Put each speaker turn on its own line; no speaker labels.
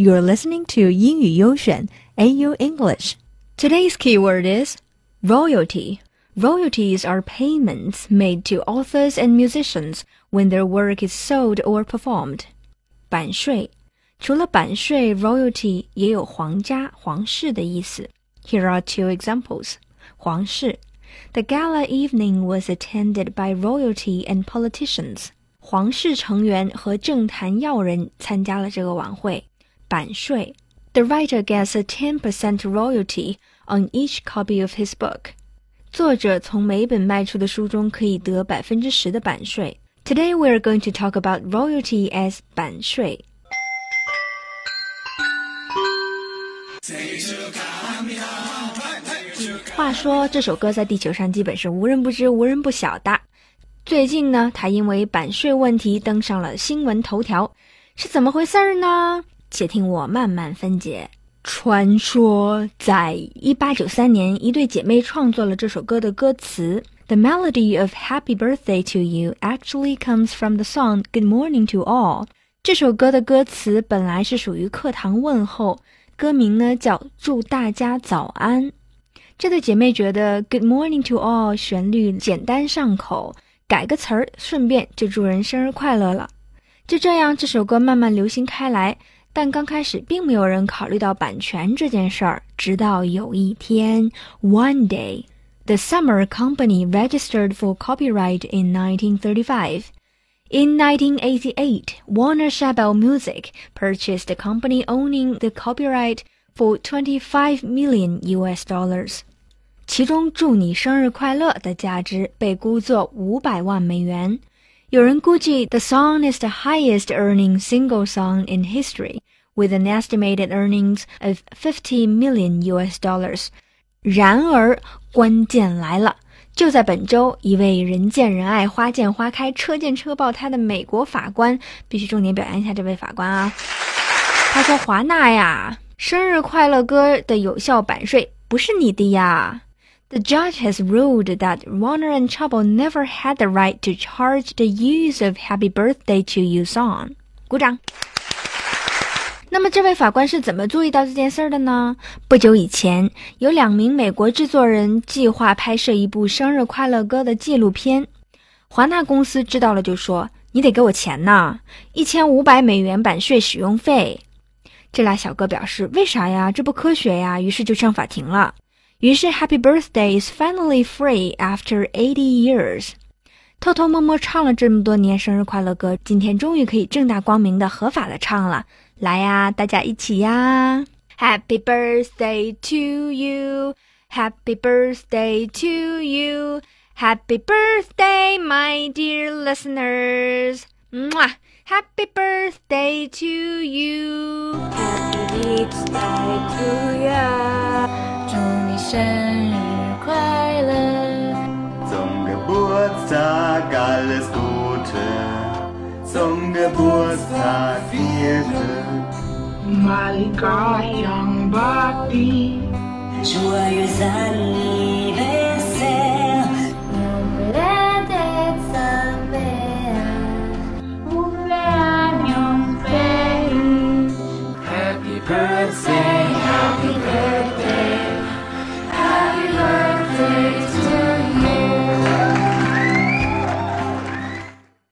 You're listening to 英语优选 AU English. Today's keyword is royalty. Royalties are payments made to authors and musicians when their work is sold or performed. 版税除了版税 royalty 也有皇家、皇室的意思。Here are two examples. 皇室 The gala evening was attended by royalty and politicians. 皇室成员和政坛要人参加了这个晚会。 版税 The writer gets a 10% royalty on each copy of his book. 作者从每本卖出的书中可以得百分之十的版税。Today we are going to talk about royalty as 版税。话说这首歌在地球上基本是无人不知、无人不晓的。最近呢，它因为版税问题登上了新闻头条，是怎么回事儿呢？ 且听我慢慢分解。传说在一八九三年，一对姐妹创作了这首歌的歌词。The melody of "Happy Birthday to You" actually comes from the song "Good Morning to All." 这首歌的歌词本来是属于课堂问候。歌名呢叫“祝大家早安”，这对姐妹觉得 “Good morning to all” 旋律简单上口，改个词儿，顺便就祝人生日快乐了。就这样，这首歌慢慢流行开来。但刚开始并没有人考虑到版权这件事儿。直到有一天，One day, the Summy Company registered for copyright in 1935. In 1988, Warner Chappell Music purchased the company owning the copyright for 25 million US dollars. 有人估计，the song is the highest earning single song in history, with an estimated earnings of 50 million US dollars. 然而，关键来了。就在本周，一位人见人爱、花见花开、车见车爆胎的美国法官，必须重点表扬一下这位法官啊！他说：“华纳呀，生日快乐歌的有效版税不是你的呀。” The judge has ruled that Warner and Chappell never had the right to charge the use of "Happy Birthday to You" son.。鼓掌。那么，这位法官是怎么注意到这件事儿的呢？不久以前，有两名美国制作人计划拍摄一部生日快乐歌的纪录片。华纳公司知道了，就说：“你得给我钱呐，一千五百美元版税使用费。”这俩小哥表示：“为啥呀？这不科学呀！”于是就上法庭了。于是，“Happy Birthday" is finally free after eighty years。偷偷摸摸唱了这么多年生日快乐歌，今天终于可以正大光明的、合法的唱了。来呀，大家一起呀！Happy birthday to you, Happy birthday to you, Happy birthday, my dear listeners. 哇，Happy birthday to you, Happy birthday to you，
祝你 生日快乐，
Zum Geburtstag alles Gute, zum Geburtstag vierte.
Malika Young Bobby
Joyeux anniversaire